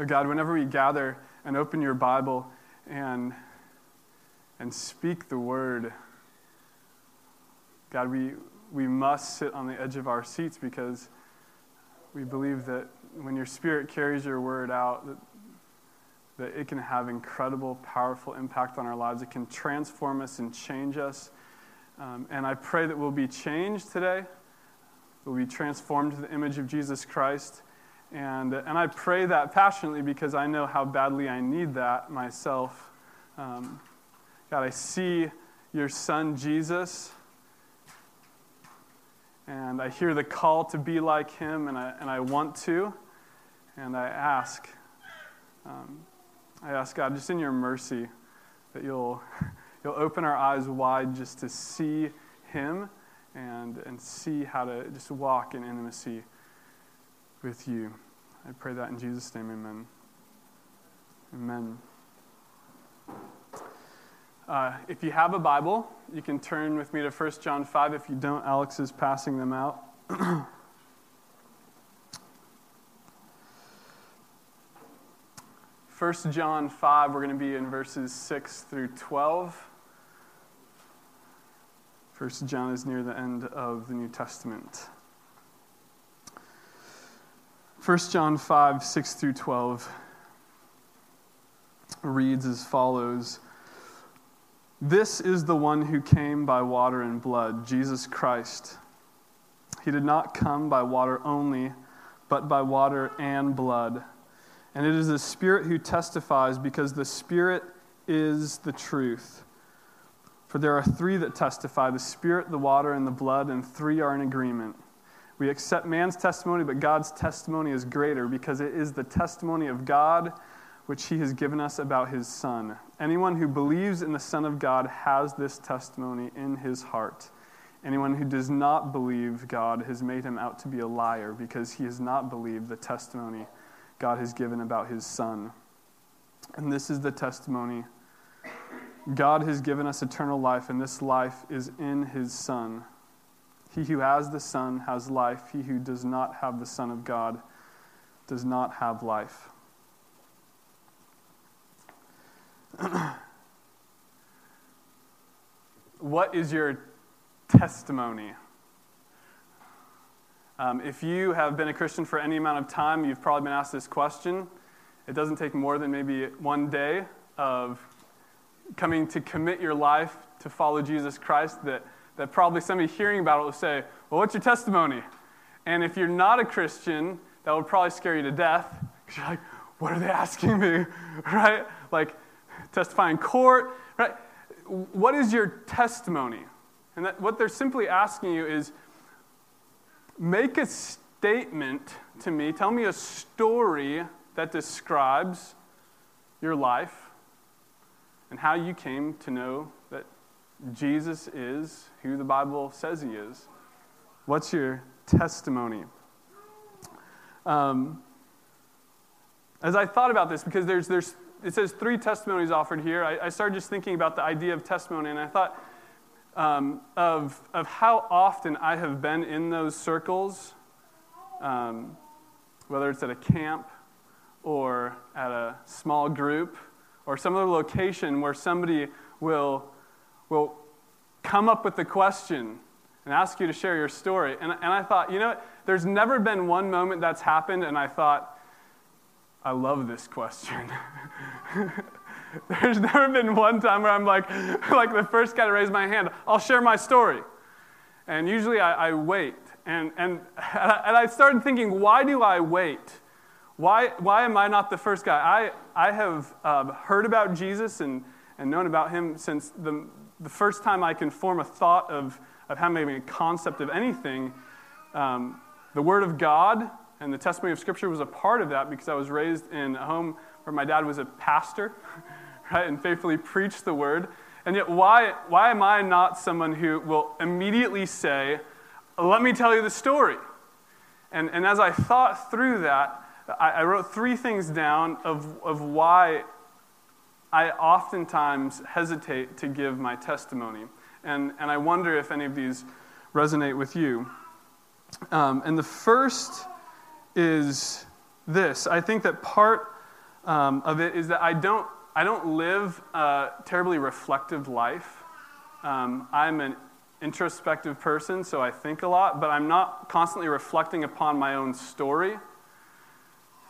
Oh God, whenever we gather and open your Bible and, and speak the word, God, we, we must sit on the edge of our seats because we believe that when your spirit carries your word out, that, that it can have incredible, powerful impact on our lives. It can transform us and change us. Um, and I pray that we'll be changed today. We'll be transformed to the image of Jesus Christ. And, and I pray that passionately because I know how badly I need that myself. Um, God, I see your son Jesus, and I hear the call to be like him, and I, and I want to. And I ask, um, I ask God, just in your mercy, that you'll, you'll open our eyes wide just to see him and, and see how to just walk in intimacy with you. I pray that in Jesus' name, amen. Amen. Uh, if you have a Bible, you can turn with me to 1 John 5. If you don't, Alex is passing them out. 1 John 5, we're going to be in verses 6 through 12. 1 John is near the end of the New Testament. 1 John 5, 6 through 12 reads as follows This is the one who came by water and blood, Jesus Christ. He did not come by water only, but by water and blood. And it is the Spirit who testifies, because the Spirit is the truth. For there are three that testify the Spirit, the water, and the blood, and three are in agreement. We accept man's testimony, but God's testimony is greater, because it is the testimony of God which he has given us about his Son. Anyone who believes in the Son of God has this testimony in his heart. Anyone who does not believe God has made him out to be a liar, because he has not believed the testimony God has given about his Son. And this is the testimony God has given us eternal life, and this life is in his Son. He who has the Son has life. He who does not have the Son of God does not have life. what is your testimony? Um, if you have been a Christian for any amount of time, you've probably been asked this question. It doesn't take more than maybe one day of coming to commit your life to follow Jesus Christ that, that probably somebody hearing about it will say, Well, what's your testimony? And if you're not a Christian, that would probably scare you to death because you're like, What are they asking me? right? Like, testify in court, right? What is your testimony? And that, what they're simply asking you is, make a statement to me. Tell me a story that describes your life and how you came to know Jesus is who the Bible says he is. What's your testimony? Um, as I thought about this, because there's, there's, it says three testimonies offered here, I, I started just thinking about the idea of testimony, and I thought, um, of, of how often I have been in those circles, um, whether it's at a camp or at a small group or some other location where somebody will, will come up with the question and ask you to share your story. And, and I thought, you know, there's never been one moment that's happened, and I thought, I love this question. There's never been one time where I'm like, like the first guy to raise my hand, I'll share my story. And usually I, I wait. And, and, and I started thinking, why do I wait? Why, why am I not the first guy? I, I have uh, heard about Jesus and, and known about him since the, the first time I can form a thought of, of having a concept of anything. Um, the Word of God and the testimony of Scripture was a part of that because I was raised in a home where my dad was a pastor. right, and faithfully preach the word. And yet, why, why am I not someone who will immediately say, Let me tell you the story? And, and as I thought through that, I, I wrote three things down of, of why I oftentimes hesitate to give my testimony. And, and I wonder if any of these resonate with you. Um, and the first is this I think that part um, of it is that I don't, I don't live a terribly reflective life. Um, I'm an introspective person, so I think a lot, but I'm not constantly reflecting upon my own story,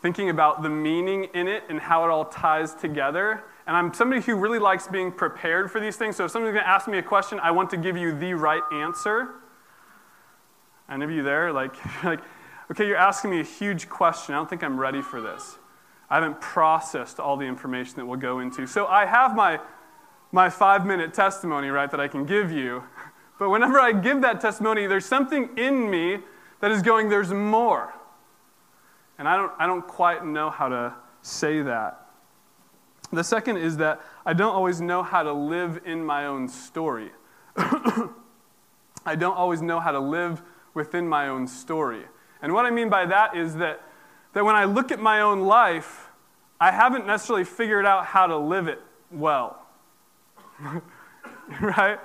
thinking about the meaning in it and how it all ties together. And I'm somebody who really likes being prepared for these things. So if somebody's going to ask me a question, I want to give you the right answer. Any of you there? Like, like, okay, you're asking me a huge question. I don't think I'm ready for this. I haven't processed all the information that we'll go into. So I have my, my five minute testimony, right, that I can give you. But whenever I give that testimony, there's something in me that is going, there's more. And I don't, I don't quite know how to say that. The second is that I don't always know how to live in my own story. I don't always know how to live within my own story. And what I mean by that is that, that when I look at my own life, I haven't necessarily figured out how to live it well. right?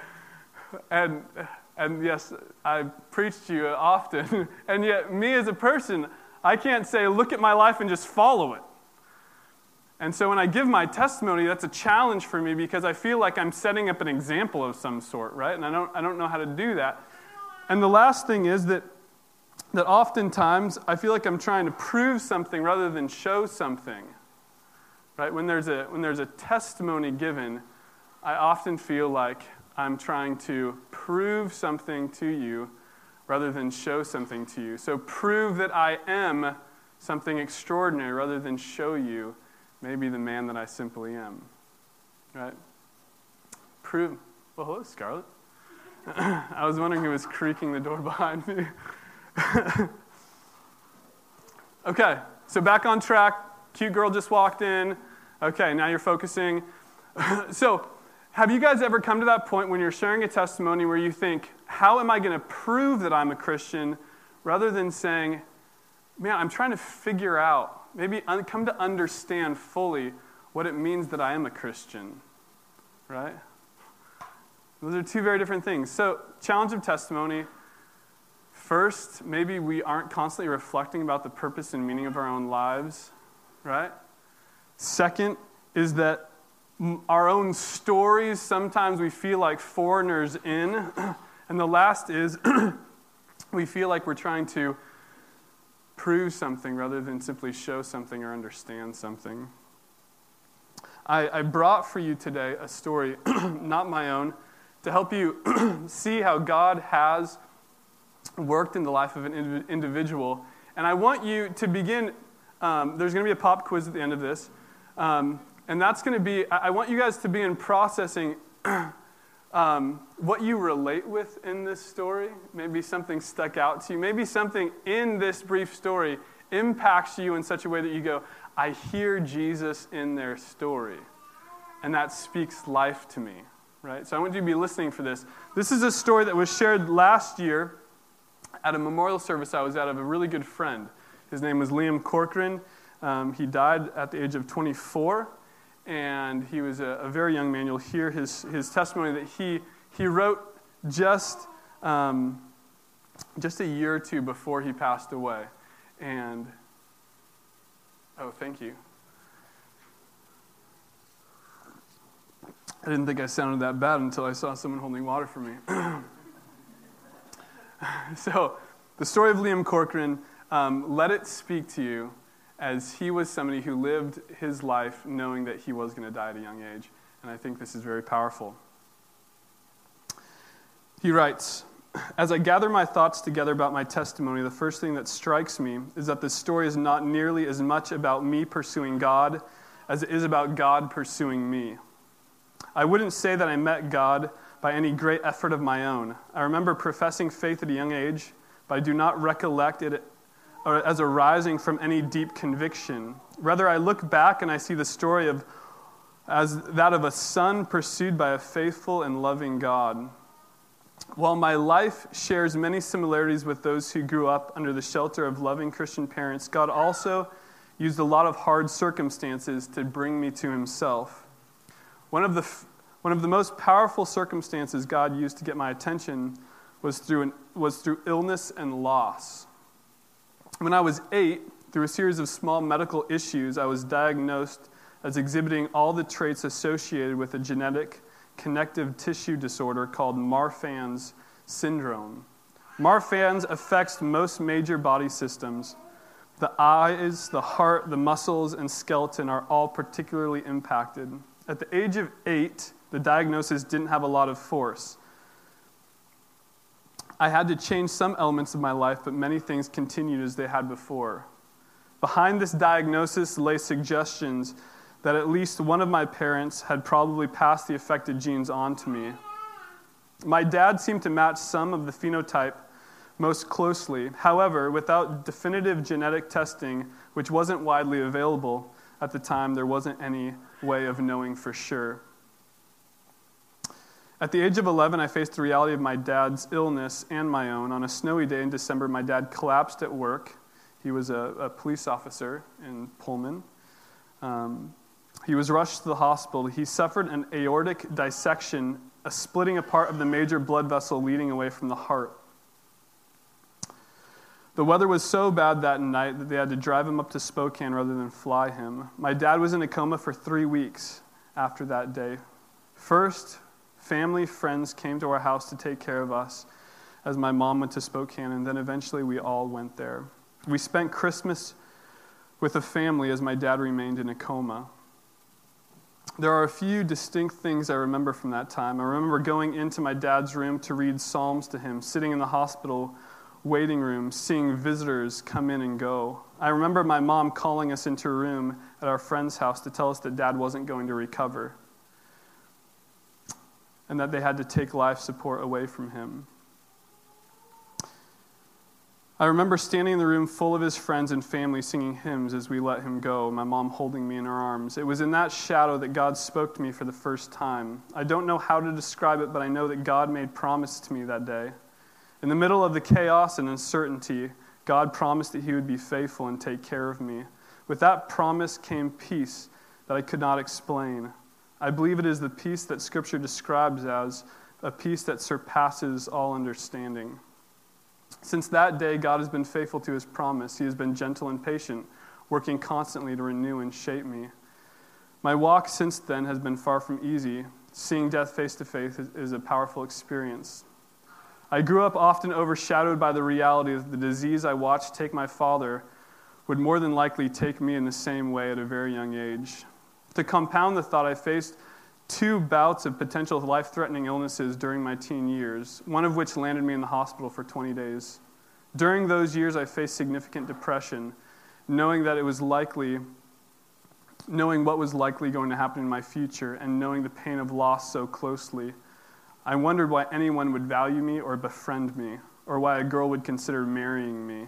And, and yes, I preach to you often. and yet, me as a person, I can't say, look at my life and just follow it. And so when I give my testimony, that's a challenge for me because I feel like I'm setting up an example of some sort, right? And I don't, I don't know how to do that. And the last thing is that, that oftentimes I feel like I'm trying to prove something rather than show something. Right? When there's a, when there's a testimony given, I often feel like I'm trying to prove something to you rather than show something to you. So prove that I am something extraordinary rather than show you maybe the man that I simply am. Right? Prove. Well, hello, Scarlett. I was wondering who was creaking the door behind me. okay, so back on track. Cute girl just walked in. Okay, now you're focusing. so, have you guys ever come to that point when you're sharing a testimony where you think, how am I going to prove that I'm a Christian, rather than saying, man, I'm trying to figure out, maybe come to understand fully what it means that I am a Christian, right? Those are two very different things. So, challenge of testimony. First, maybe we aren't constantly reflecting about the purpose and meaning of our own lives, right? Second is that our own stories, sometimes we feel like foreigners in. And the last is we feel like we're trying to prove something rather than simply show something or understand something. I, I brought for you today a story, not my own, to help you see how God has worked in the life of an individual. And I want you to begin, um, there's going to be a pop quiz at the end of this. Um, and that's going to be, I want you guys to begin processing um, what you relate with in this story. Maybe something stuck out to you. Maybe something in this brief story impacts you in such a way that you go, I hear Jesus in their story. And that speaks life to me, right? So I want you to be listening for this. This is a story that was shared last year at a memorial service I was at of a really good friend. His name was Liam Corcoran. Um, he died at the age of 24 and he was a, a, very young man. You'll hear his, his testimony that he, he wrote just, um, just a year or two before he passed away. And, oh, thank you. I didn't think I sounded that bad until I saw someone holding water for me. so, the story of Liam Corcoran, um, let it speak to you as he was somebody who lived his life knowing that he was going to die at a young age. And I think this is very powerful. He writes As I gather my thoughts together about my testimony, the first thing that strikes me is that this story is not nearly as much about me pursuing God as it is about God pursuing me. I wouldn't say that I met God by any great effort of my own. I remember professing faith at a young age, but I do not recollect it or as arising from any deep conviction. Rather, I look back and I see the story of as that of a son pursued by a faithful and loving God. While my life shares many similarities with those who grew up under the shelter of loving Christian parents, God also used a lot of hard circumstances to bring me to Himself. One of the, one of the most powerful circumstances God used to get my attention was through, an, was through illness and loss. When I was eight, Through a series of small medical issues, I was diagnosed as exhibiting all the traits associated with a genetic connective tissue disorder called Marfan's syndrome. Marfan's affects most major body systems. The eyes, the heart, the muscles, and skeleton are all particularly impacted. At the age of eight, the diagnosis didn't have a lot of force. I had to change some elements of my life, but many things continued as they had before. Behind this diagnosis lay suggestions that at least one of my parents had probably passed the affected genes on to me. My dad seemed to match some of the phenotype most closely. However, without definitive genetic testing, which wasn't widely available at the time, there wasn't any way of knowing for sure. At the age of 11, I faced the reality of my dad's illness and my own. On a snowy day in December, my dad collapsed at work. He was a, a police officer in Pullman. Um, he was rushed to the hospital. He suffered an aortic dissection, a splitting apart of the major blood vessel leading away from the heart. The weather was so bad that night that they had to drive him up to Spokane rather than fly him. My dad was in a coma for three weeks after that day. First, family, friends came to our house to take care of us as my mom went to Spokane, and then eventually we all went there. We spent Christmas with a family as my dad remained in a coma. There are a few distinct things I remember from that time. I remember going into my dad's room to read Psalms to him, sitting in the hospital waiting room, seeing visitors come in and go. I remember my mom calling us into a room at our friend's house to tell us that dad wasn't going to recover and that they had to take life support away from him. I remember standing in the room full of his friends and family singing hymns as we let him go, my mom holding me in her arms. It was in that shadow that God spoke to me for the first time. I don't know how to describe it, but I know that God made promise to me that day. In the middle of the chaos and uncertainty, God promised that He would be faithful and take care of me. With that promise came peace that I could not explain. I believe it is the peace that Scripture describes as a peace that surpasses all understanding. Since that day, God has been faithful to his promise. He has been gentle and patient, working constantly to renew and shape me. My walk since then has been far from easy. Seeing death face to face is a powerful experience. I grew up often overshadowed by the reality that the disease I watched take my father would more than likely take me in the same way at a very young age. To compound the thought, I faced two bouts of potential life threatening illnesses during my teen years, one of which landed me in the hospital for 20 days. During those years, I faced significant depression, knowing that it was likely, knowing what was likely going to happen in my future, and knowing the pain of loss so closely. I wondered why anyone would value me or befriend me, or why a girl would consider marrying me.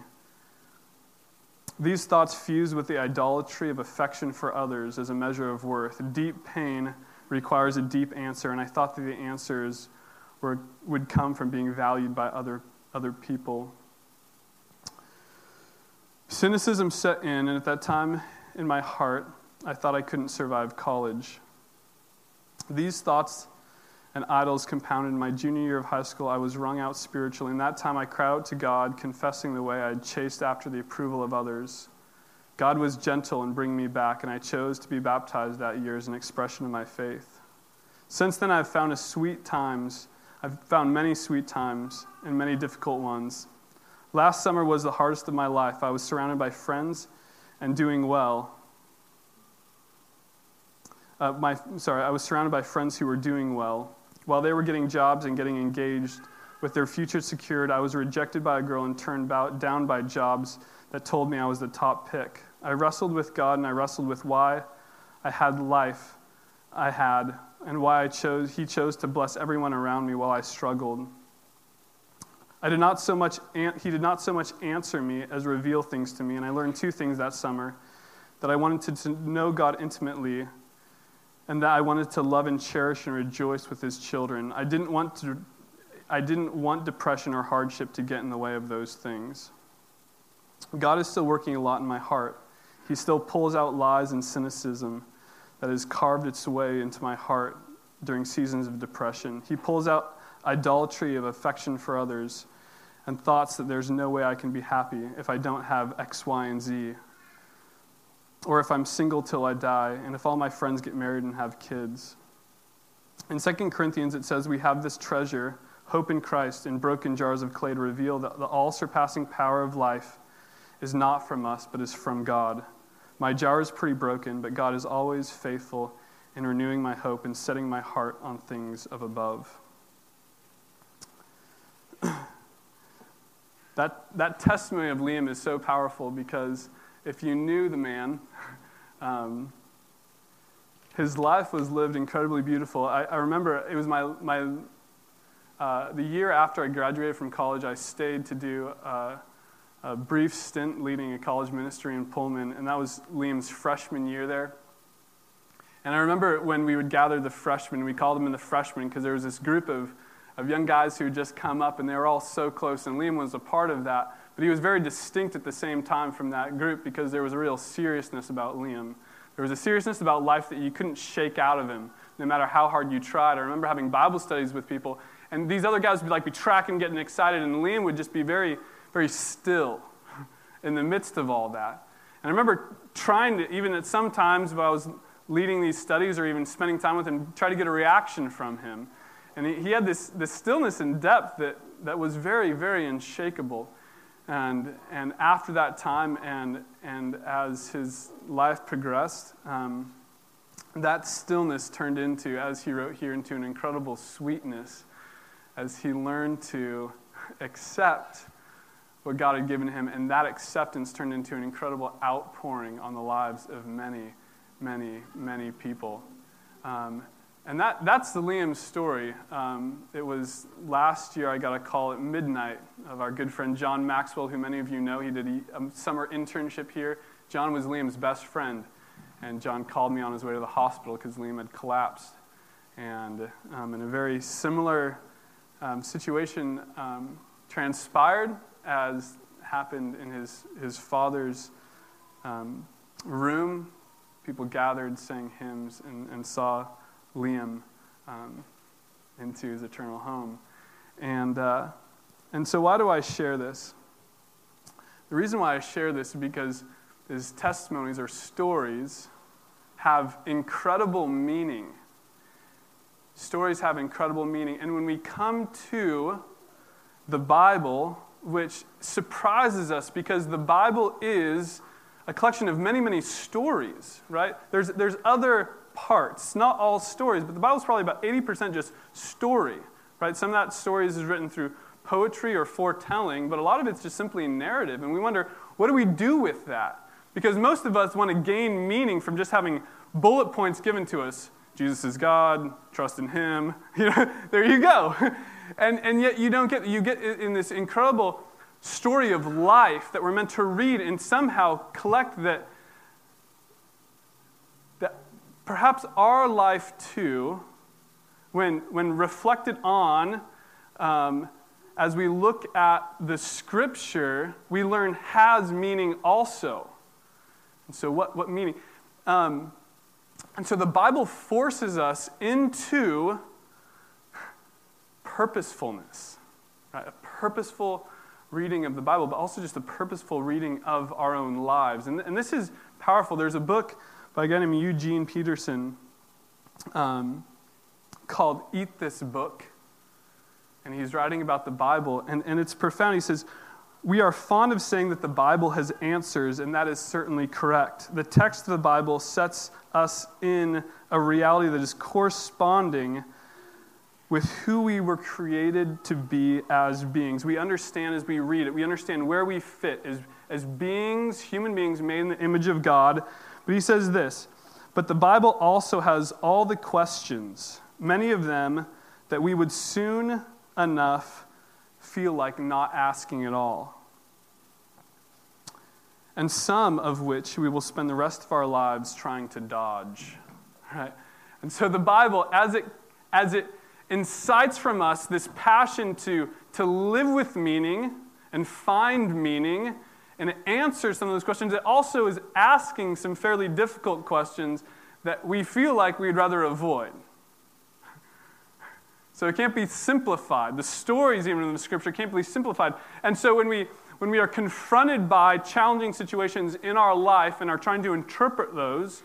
These thoughts fused with the idolatry of affection for others as a measure of worth. Deep pain requires a deep answer, and I thought that the answers were, would come from being valued by other, other people. Cynicism set in, and at that time in my heart, I thought I couldn't survive college. These thoughts and idols compounded in my junior year of high school. I was wrung out spiritually. In that time, I cried out to God, confessing the way I had chased after the approval of others. God was gentle in bringing me back, and I chose to be baptized that year as an expression of my faith. Since then, I've found a sweet times. I've found many sweet times and many difficult ones. Last summer was the hardest of my life. I was surrounded by friends and doing well. Uh, my, sorry, I was surrounded by friends who were doing well. While they were getting jobs and getting engaged with their future secured, I was rejected by a girl and turned down by jobs that told me I was the top pick. I wrestled with God and I wrestled with why I had life I had and why I chose, He chose to bless everyone around me while I struggled. I did not so much, he did not so much answer me as reveal things to me, and I learned two things that summer that I wanted to know God intimately and that I wanted to love and cherish and rejoice with his children. I didn't want to I didn't want depression or hardship to get in the way of those things. God is still working a lot in my heart. He still pulls out lies and cynicism that has carved its way into my heart during seasons of depression. He pulls out idolatry of affection for others and thoughts that there's no way I can be happy if I don't have X, Y, and Z or if I'm single till I die, and if all my friends get married and have kids. In 2 Corinthians, it says, We have this treasure, hope in Christ, in broken jars of clay to reveal that the all surpassing power of life is not from us, but is from God. My jar is pretty broken, but God is always faithful in renewing my hope and setting my heart on things of above. that, that testimony of Liam is so powerful because if you knew the man, um, his life was lived incredibly beautiful. I, I remember it was my, my uh, the year after I graduated from college, I stayed to do uh, a brief stint leading a college ministry in Pullman, and that was Liam's freshman year there. And I remember when we would gather the freshmen, we called them in the freshmen because there was this group of, of young guys who had just come up, and they were all so close, and Liam was a part of that. But he was very distinct at the same time from that group because there was a real seriousness about Liam. There was a seriousness about life that you couldn't shake out of him, no matter how hard you tried. I remember having Bible studies with people, and these other guys would be like be tracking, getting excited, and Liam would just be very very still in the midst of all that. And I remember trying to, even at some times when I was leading these studies or even spending time with him, try to get a reaction from him. And he, he had this, this stillness and depth that, that was very, very unshakable. And, and after that time, and, and as his life progressed, um, that stillness turned into, as he wrote here, into an incredible sweetness as he learned to accept what God had given him, and that acceptance turned into an incredible outpouring on the lives of many, many, many people. Um, and that, that's the Liam story. Um, it was last year I got a call at midnight of our good friend John Maxwell, who many of you know. He did a, a summer internship here. John was Liam's best friend. And John called me on his way to the hospital because Liam had collapsed. And um, in a very similar um, situation um, transpired as happened in his, his father's um, room. People gathered, sang hymns, and, and saw Liam um, into his eternal home. And, uh, and so, why do I share this? The reason why I share this is because his testimonies or stories have incredible meaning. Stories have incredible meaning. And when we come to the Bible, which surprises us because the Bible is a collection of many, many stories, right? There's, there's other parts, not all stories, but the Bible's probably about 80% just story, right? Some of that stories is written through poetry or foretelling, but a lot of it's just simply narrative. And we wonder, what do we do with that? Because most of us want to gain meaning from just having bullet points given to us. Jesus is God, trust in Him. You know, there you go. And, and yet you don't get, you get in this incredible story of life that we're meant to read and somehow collect that, that perhaps our life too, when, when reflected on, um, as we look at the scripture, we learn has meaning also. And so, what, what meaning? Um, and so the Bible forces us into purposefulness, right? a purposeful reading of the Bible, but also just a purposeful reading of our own lives. And, and this is powerful. There's a book by a guy named Eugene Peterson um, called Eat This Book. And he's writing about the Bible, and, and it's profound. He says, we are fond of saying that the Bible has answers, and that is certainly correct. The text of the Bible sets us in a reality that is corresponding with who we were created to be as beings. We understand as we read it, we understand where we fit as, as beings, human beings made in the image of God. But he says this But the Bible also has all the questions, many of them that we would soon enough feel like not asking at all. And some of which we will spend the rest of our lives trying to dodge. Right? And so the Bible, as it, as it incites from us this passion to, to live with meaning and find meaning and it answers some of those questions. It also is asking some fairly difficult questions that we feel like we'd rather avoid. So it can't be simplified. The stories, even in the scripture, can't be simplified. And so when we, when we are confronted by challenging situations in our life and are trying to interpret those,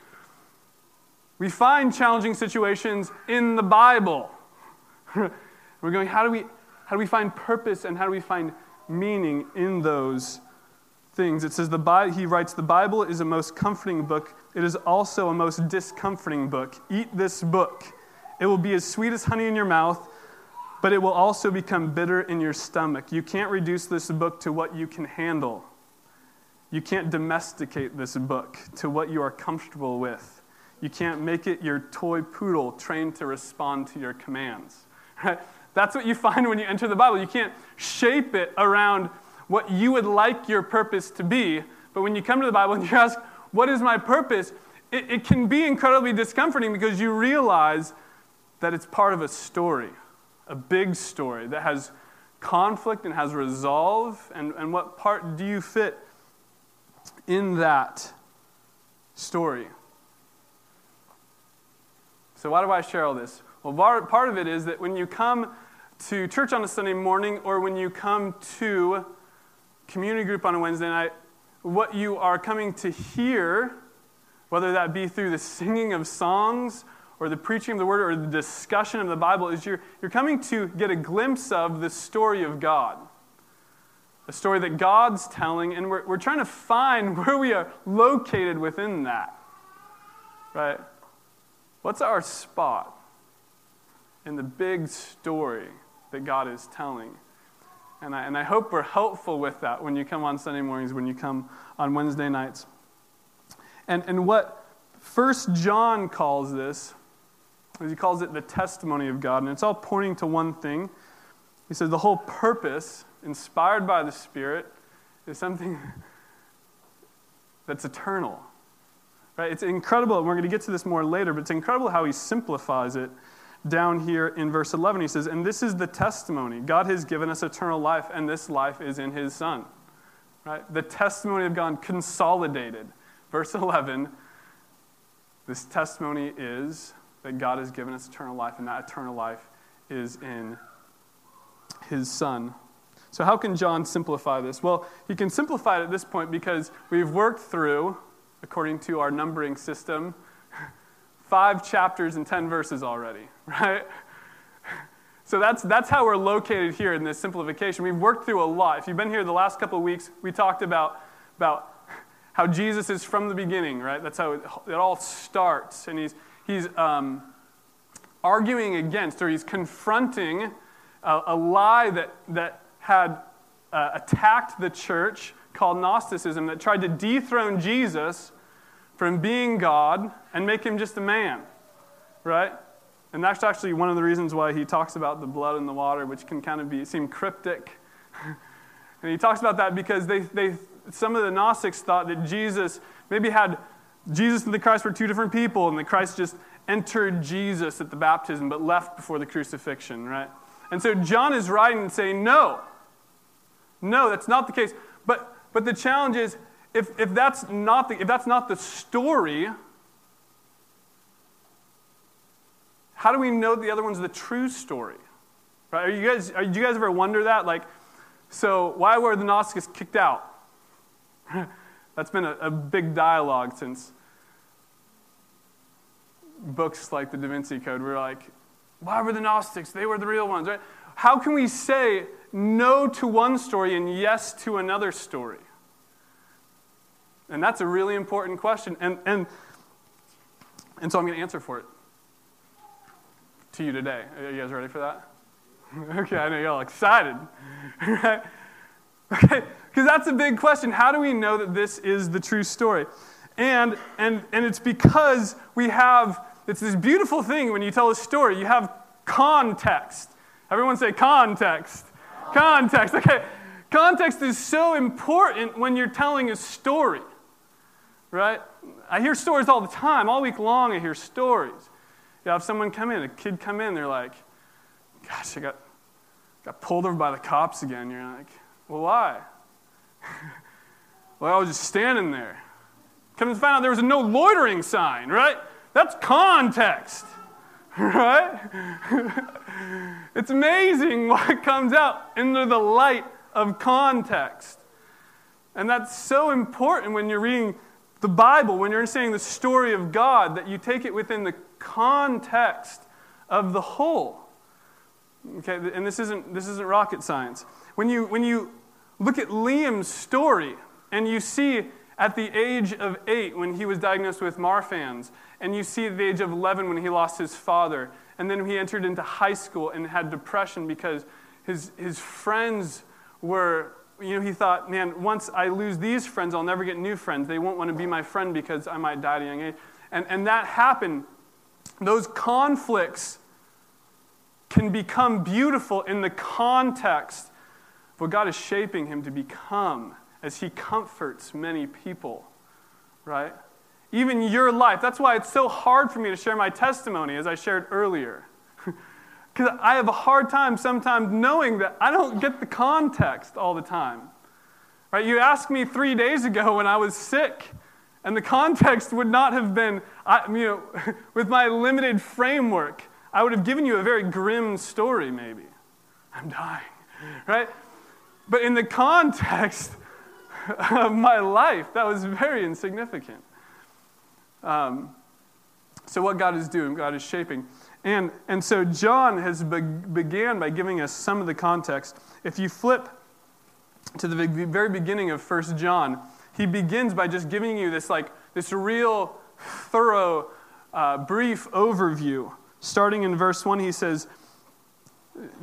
we find challenging situations in the Bible. We're going, how do, we, how do we find purpose and how do we find meaning in those things? It says, the Bi- he writes, The Bible is a most comforting book. It is also a most discomforting book. Eat this book. It will be as sweet as honey in your mouth but it will also become bitter in your stomach. You can't reduce this book to what you can handle. You can't domesticate this book to what you are comfortable with. You can't make it your toy poodle trained to respond to your commands. Right? That's what you find when you enter the Bible. You can't shape it around what you would like your purpose to be. But when you come to the Bible and you ask, What is my purpose? it, it can be incredibly discomforting because you realize that it's part of a story a big story that has conflict and has resolve? And, and what part do you fit in that story? So, why do I share all this? Well, part of it is that when you come to church on a Sunday morning or when you come to community group on a Wednesday night, what you are coming to hear, whether that be through the singing of songs or the preaching of the word or the discussion of the Bible is you're, you're coming to get a glimpse of the story of God. A story that God's telling, and we're, we're trying to find where we are located within that. Right? What's our spot in the big story that God is telling? And I, and I hope we're helpful with that when you come on Sunday mornings, when you come on Wednesday nights. And, and what First John calls this is he calls it the testimony of God, and it's all pointing to one thing. He says the whole purpose, inspired by the Spirit, is something that's eternal. Right? It's incredible, and we're going to get to this more later, but it's incredible how he simplifies it down here in verse 11. He says, And this is the testimony God has given us eternal life, and this life is in his Son. Right? The testimony of God consolidated. Verse 11 this testimony is that God has given us eternal life, and that eternal life is in his Son. So, how can John simplify this? Well, he can simplify it at this point because we've worked through, according to our numbering system, five chapters and 10 verses already, right? So that's, that's how we're located here in this simplification. We've worked through a lot. If you've been here the last couple of weeks, we talked about, about how Jesus is from the beginning, right? That's how it, it all starts. And he's, he's um, arguing against or he's confronting a, a lie that, that had uh, attacked the church called Gnosticism that tried to dethrone Jesus from being God and make him just a man, right? And that's actually one of the reasons why he talks about the blood and the water, which can kind of be, seem cryptic. and he talks about that because they, they, some of the Gnostics thought that Jesus maybe had Jesus and the Christ were two different people, and the Christ just entered Jesus at the baptism but left before the crucifixion, right? And so John is writing and saying, no, no, that's not the case. But, but the challenge is if, if, that's not the, if that's not the story, how do we know the other one's the true story? Right? Are you guys, are, do you guys ever wonder that? Like, so why were the Gnostics kicked out? That's been a, a big dialogue since books like the Da Vinci Code. We're like, why were the Gnostics? They were the real ones, right? How can we say no to one story and yes to another story? And that's a really important question. And, and, and so I'm going to answer for it to you today. Are you guys ready for that? okay, I know you're all excited. right? Okay, because that's a big question. How do we know that this is the true story? And, and, and it's because we have, it's this beautiful thing when you tell a story, you have context. Everyone say context. Context. Okay. Context is so important when you're telling a story, right? I hear stories all the time. All week long, I hear stories. You have someone come in, a kid come in, they're like, gosh, I got, got pulled over by the cops again. You're like, well, why? well, I was just standing there. Come to find out there was a no loitering sign, right? That's context, right? it's amazing what comes out into the light of context. And that's so important when you're reading the Bible, when you're understanding the story of God, that you take it within the context of the whole. Okay, and this isn't, this isn't rocket science. When you, when you look at Liam's story and you see at the age of eight when he was diagnosed with Marfan's, and you see at the age of 11 when he lost his father, and then he entered into high school and had depression because his, his friends were, you know, he thought, man, once I lose these friends, I'll never get new friends. They won't want to be my friend because I might die at a young age. And, and that happened. Those conflicts can become beautiful in the context of what God is shaping him to become as he comforts many people, right? Even your life. That's why it's so hard for me to share my testimony, as I shared earlier. Because I have a hard time sometimes knowing that I don't get the context all the time. Right? You asked me three days ago when I was sick, and the context would not have been, I, you know, with my limited framework, I would have given you a very grim story, maybe. I'm dying, right? But in the context of my life, that was very insignificant. Um, so, what God is doing, God is shaping. And, and so, John has be- began by giving us some of the context. If you flip to the very beginning of First John, he begins by just giving you this, like, this real thorough, uh, brief overview. Starting in verse 1, he says,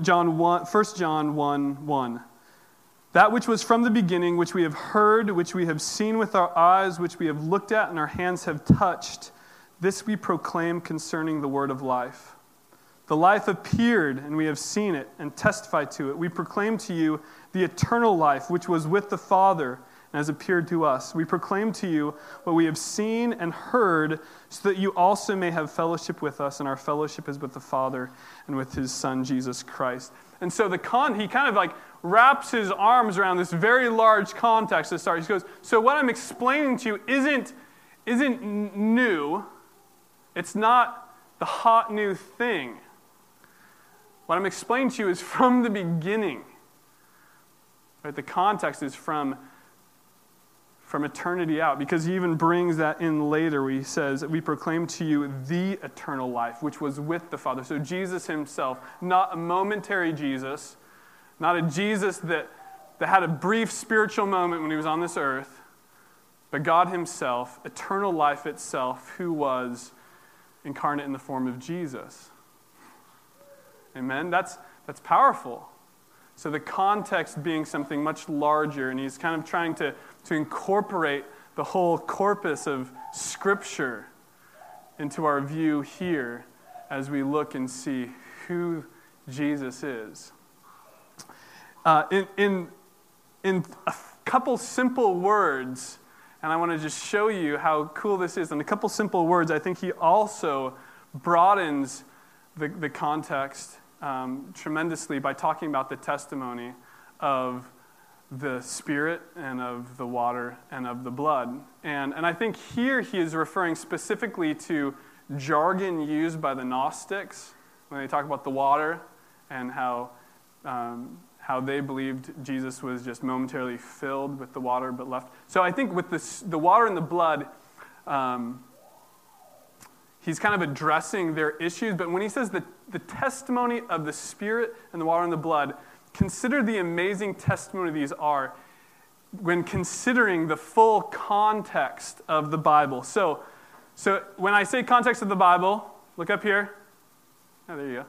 John 1, 1 John 1 1. That which was from the beginning, which we have heard, which we have seen with our eyes, which we have looked at and our hands have touched, this we proclaim concerning the word of life. The life appeared, and we have seen it and testified to it. We proclaim to you the eternal life, which was with the Father and has appeared to us. We proclaim to you what we have seen and heard, so that you also may have fellowship with us, and our fellowship is with the Father and with his Son, Jesus Christ. And so the con, he kind of like wraps his arms around this very large context to start. He goes, So what I'm explaining to you isn't, isn't new, it's not the hot new thing. What I'm explaining to you is from the beginning. Right? The context is from, from eternity out, because he even brings that in later where he says, We proclaim to you the eternal life, which was with the Father. So Jesus himself, not a momentary Jesus, not a Jesus that, that had a brief spiritual moment when he was on this earth, but God himself, eternal life itself, who was incarnate in the form of Jesus. Amen? That's, that's powerful. So the context being something much larger, and he's kind of trying to, to incorporate the whole corpus of Scripture into our view here as we look and see who Jesus is. Uh, in, in, in a couple simple words, and I want to just show you how cool this is. In a couple simple words, I think he also broadens the, the context um, tremendously by talking about the testimony of the Spirit and of the water and of the blood. And, and I think here he is referring specifically to jargon used by the Gnostics when they talk about the water and how, um, how they believed Jesus was just momentarily filled with the water but left. So I think with this, the water and the blood, um, he's kind of addressing their issues. But when he says the, the testimony of the Spirit and the water and the blood, consider the amazing testimony these are when considering the full context of the Bible. So, so when I say context of the Bible, look up here. Oh, there you go.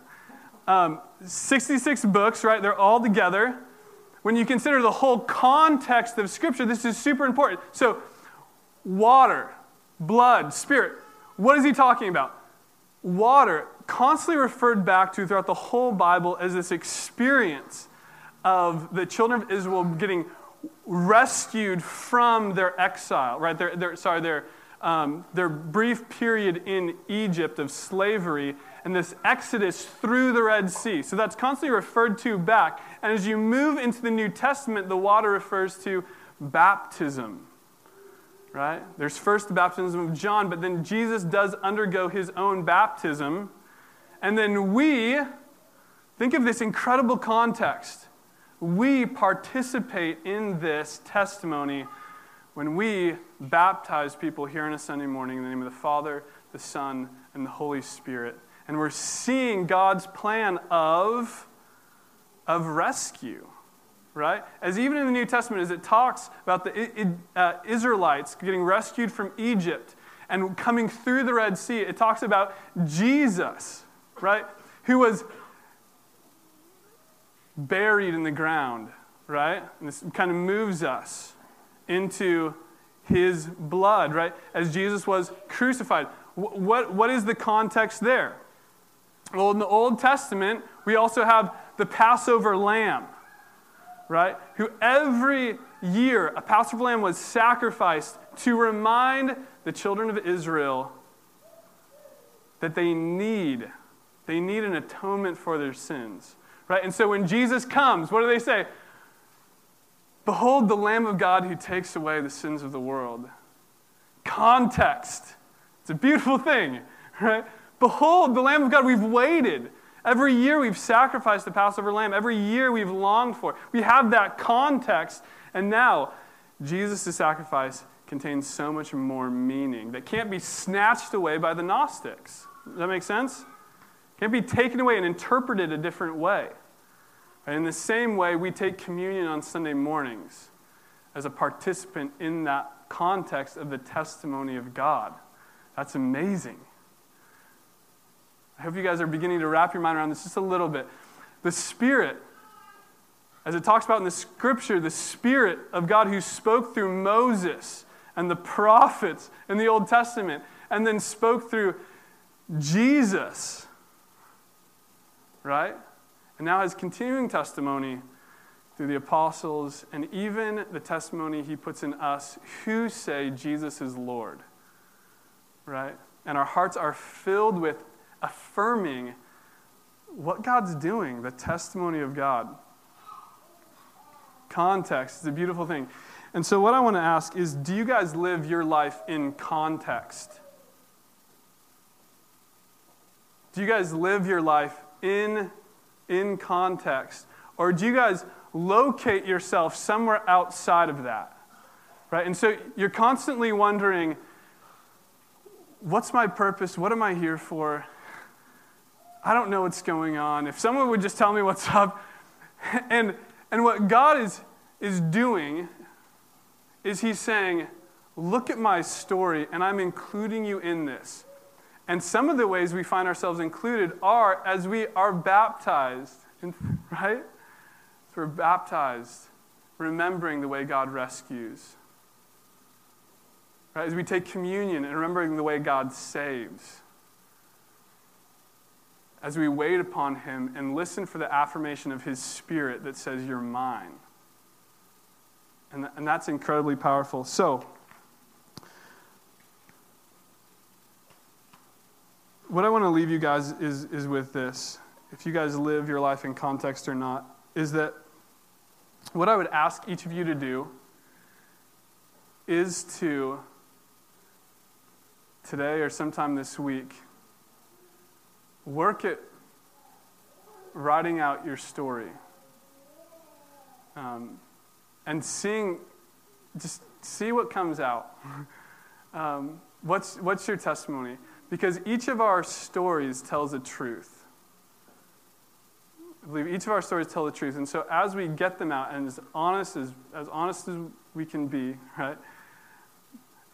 Um, 66 books, right? They're all together. When you consider the whole context of Scripture, this is super important. So, water, blood, spirit, what is he talking about? Water, constantly referred back to throughout the whole Bible as this experience of the children of Israel getting rescued from their exile, right? Their, their, sorry, their, um, their brief period in Egypt of slavery and this exodus through the Red Sea. So that's constantly referred to back. And as you move into the New Testament, the water refers to baptism right? There's first the baptism of John, but then Jesus does undergo his own baptism. And then we, think of this incredible context. we participate in this testimony when we baptize people here on a Sunday morning in the name of the Father, the Son, and the Holy Spirit. And we're seeing God's plan of, of rescue, right? As even in the New Testament, as it talks about the uh, Israelites getting rescued from Egypt and coming through the Red Sea, it talks about Jesus, right? Who was buried in the ground, right? And this kind of moves us into his blood, right? As Jesus was crucified. What, what is the context there? Well, in the Old Testament, we also have the Passover lamb, right? Who every year a Passover lamb was sacrificed to remind the children of Israel that they need they need an atonement for their sins. Right? And so when Jesus comes, what do they say? Behold the Lamb of God who takes away the sins of the world. Context. It's a beautiful thing, right? Behold the Lamb of God. We've waited. Every year we've sacrificed the Passover lamb. Every year we've longed for. We have that context. And now, Jesus' sacrifice contains so much more meaning that can't be snatched away by the Gnostics. Does that make sense? Can't be taken away and interpreted a different way. And in the same way, we take communion on Sunday mornings as a participant in that context of the testimony of God. That's amazing. I hope you guys are beginning to wrap your mind around this just a little bit. The Spirit, as it talks about in the scripture, the Spirit of God who spoke through Moses and the prophets in the Old Testament, and then spoke through Jesus right? And now his continuing testimony through the apostles and even the testimony he puts in us who say Jesus is Lord, right? And our hearts are filled with affirming what God's doing, the testimony of God. Context is a beautiful thing. And so, what I want to ask is do you guys live your life in context? Do you guys live your life in, in context? Or do you guys locate yourself somewhere outside of that? Right? And so you're constantly wondering, what's my purpose? What am I here for? I don't know what's going on. If someone would just tell me what's up. And, and what God is, is doing is He's saying, Look at my story, and I'm including you in this. And some of the ways we find ourselves included are as we are baptized, right? So we're baptized, remembering the way God rescues. Right? As we take communion and remembering the way God saves. As we wait upon Him and listen for the affirmation of His Spirit that says, You're mine. And, and that's incredibly powerful. So, what I want to leave you guys is, is with this. If you guys live your life in context or not, is that what I would ask each of you to do is to, today or sometime this week, work at writing out your story um, and seeing, just see what comes out. um, what's, what's your testimony? Because each of our stories tells a truth. I believe each of our stories tell the truth. And so as we get them out and as honest as, as honest as we can be, right?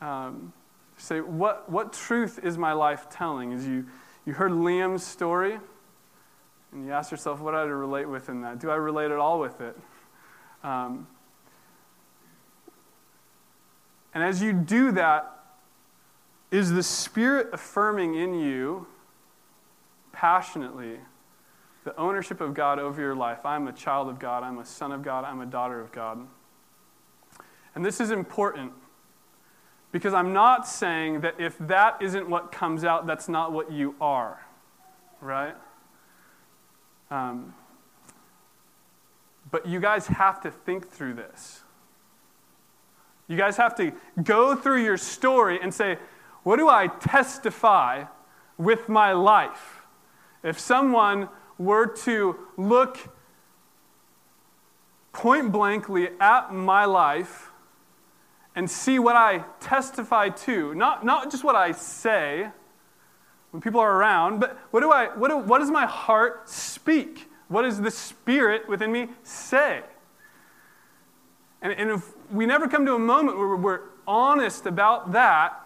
Um, say, what, what truth is my life telling? As you, you heard Liam's story, and you ask yourself, what do I relate with in that? Do I relate at all with it? Um, and as you do that, is the Spirit affirming in you passionately the ownership of God over your life? I'm a child of God, I'm a son of God, I'm a daughter of God. And this is important because I'm not saying that if that isn't what comes out, that's not what you are, right? Um, but you guys have to think through this. You guys have to go through your story and say, what do I testify with my life? If someone were to look point blankly at my life and see what I testify to, not, not just what I say when people are around, but what, do I, what, do, what does my heart speak? What does the Spirit within me say? And, and if we never come to a moment where we're honest about that,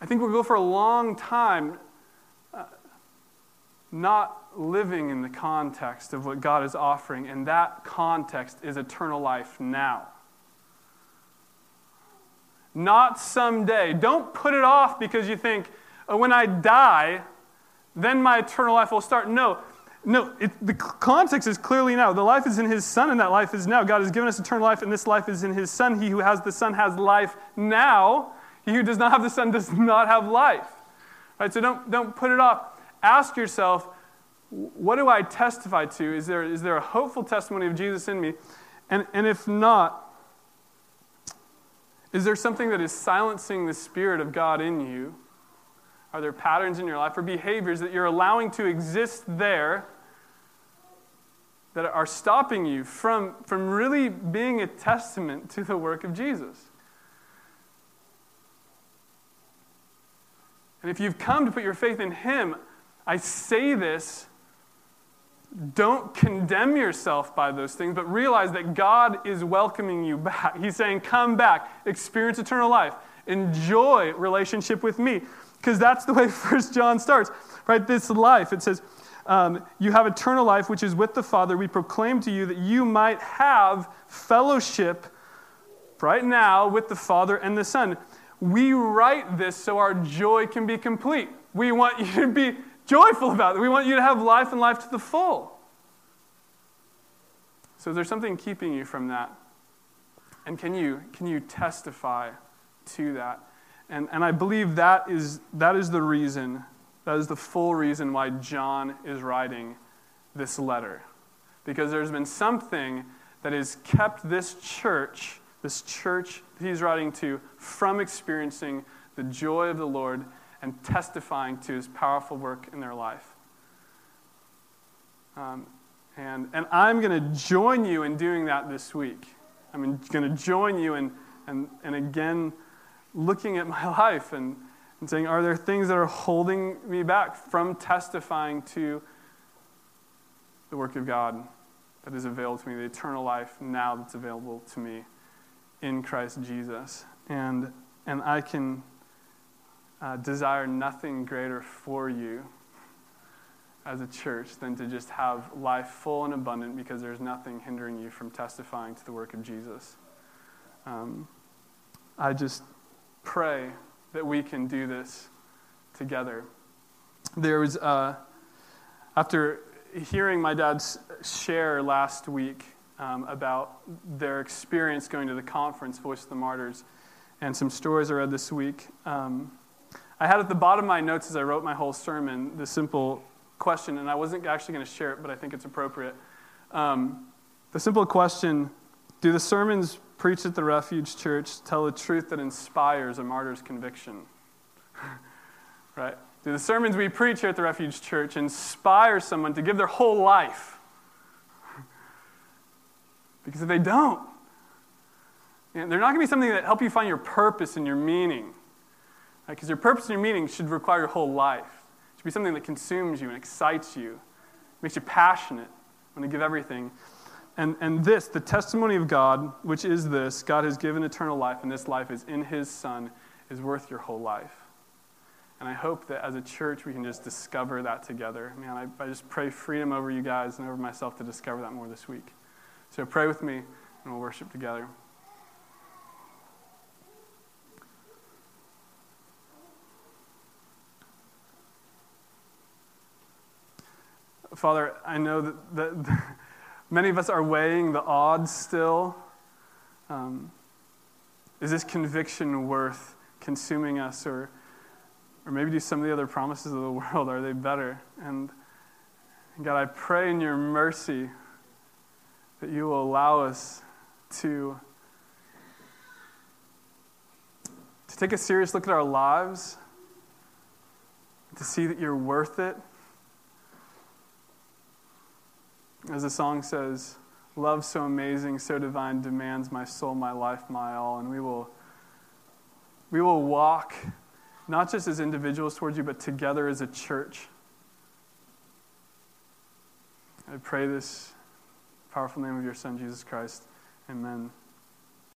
I think we'll go for a long time not living in the context of what God is offering, and that context is eternal life now. Not someday. Don't put it off because you think, oh, when I die, then my eternal life will start. No, no, it, the context is clearly now. The life is in his son, and that life is now. God has given us eternal life, and this life is in his son. He who has the son has life now. He who does not have the son does not have life. Right? So don't, don't put it off. Ask yourself, what do I testify to? Is there, is there a hopeful testimony of Jesus in me? And, and if not, is there something that is silencing the Spirit of God in you? Are there patterns in your life or behaviors that you're allowing to exist there that are stopping you from, from really being a testament to the work of Jesus? And if you've come to put your faith in Him, I say this don't condemn yourself by those things, but realize that God is welcoming you back. He's saying, Come back, experience eternal life, enjoy relationship with me. Because that's the way First John starts, right? This life, it says, um, You have eternal life, which is with the Father. We proclaim to you that you might have fellowship right now with the Father and the Son. We write this so our joy can be complete. We want you to be joyful about it. We want you to have life and life to the full. So, is there something keeping you from that? And can you, can you testify to that? And, and I believe that is, that is the reason, that is the full reason why John is writing this letter. Because there's been something that has kept this church this church that he's writing to from experiencing the joy of the Lord and testifying to his powerful work in their life. Um, and, and I'm going to join you in doing that this week. I'm going to join you in, and, and again looking at my life and, and saying, are there things that are holding me back from testifying to the work of God that is available to me, the eternal life now that's available to me? in Christ Jesus. And, and I can uh, desire nothing greater for you as a church than to just have life full and abundant because there's nothing hindering you from testifying to the work of Jesus. Um, I just pray that we can do this together. There was, uh, after hearing my dad share last week um, about their experience going to the conference, Voice of the Martyrs, and some stories I read this week. Um, I had at the bottom of my notes as I wrote my whole sermon the simple question, and I wasn't actually going to share it, but I think it's appropriate. Um, the simple question Do the sermons preached at the Refuge Church tell a truth that inspires a martyr's conviction? right? Do the sermons we preach here at the Refuge Church inspire someone to give their whole life because if they don't, they're not going to be something that help you find your purpose and your meaning. Because your purpose and your meaning should require your whole life. It should be something that consumes you and excites you, makes you passionate, want to give everything. And, and this, the testimony of God, which is this God has given eternal life, and this life is in His Son, is worth your whole life. And I hope that as a church, we can just discover that together. Man, I, I just pray freedom over you guys and over myself to discover that more this week. So pray with me and we'll worship together. Father, I know that, that many of us are weighing the odds still. Um, is this conviction worth consuming us, or, or maybe do some of the other promises of the world? Are they better? And God, I pray in your mercy that you will allow us to, to take a serious look at our lives, to see that you're worth it, As the song says, love so amazing, so divine, demands my soul, my life, my all. And we will, we will walk not just as individuals towards you, but together as a church. I pray this powerful name of your Son, Jesus Christ. Amen.